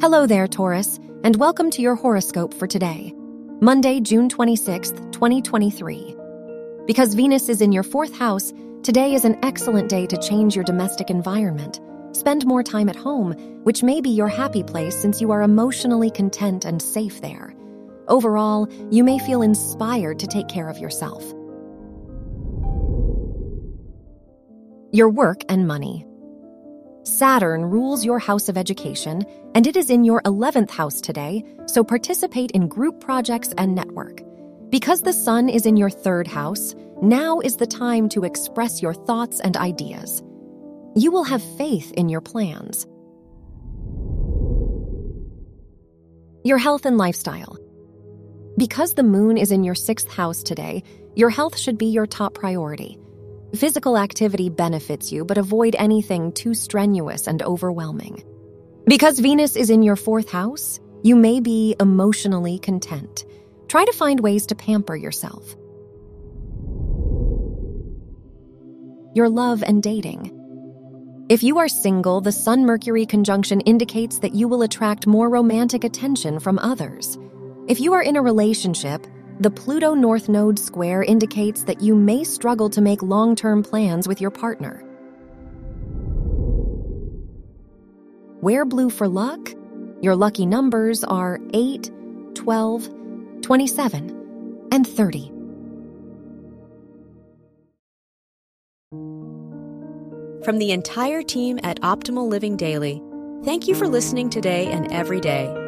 Hello there, Taurus, and welcome to your horoscope for today, Monday, June 26th, 2023. Because Venus is in your fourth house, today is an excellent day to change your domestic environment. Spend more time at home, which may be your happy place since you are emotionally content and safe there. Overall, you may feel inspired to take care of yourself. Your work and money. Saturn rules your house of education, and it is in your 11th house today, so participate in group projects and network. Because the sun is in your third house, now is the time to express your thoughts and ideas. You will have faith in your plans. Your health and lifestyle. Because the moon is in your sixth house today, your health should be your top priority. Physical activity benefits you, but avoid anything too strenuous and overwhelming. Because Venus is in your fourth house, you may be emotionally content. Try to find ways to pamper yourself. Your love and dating. If you are single, the Sun Mercury conjunction indicates that you will attract more romantic attention from others. If you are in a relationship, the Pluto North Node square indicates that you may struggle to make long term plans with your partner. Wear blue for luck. Your lucky numbers are 8, 12, 27, and 30. From the entire team at Optimal Living Daily, thank you for listening today and every day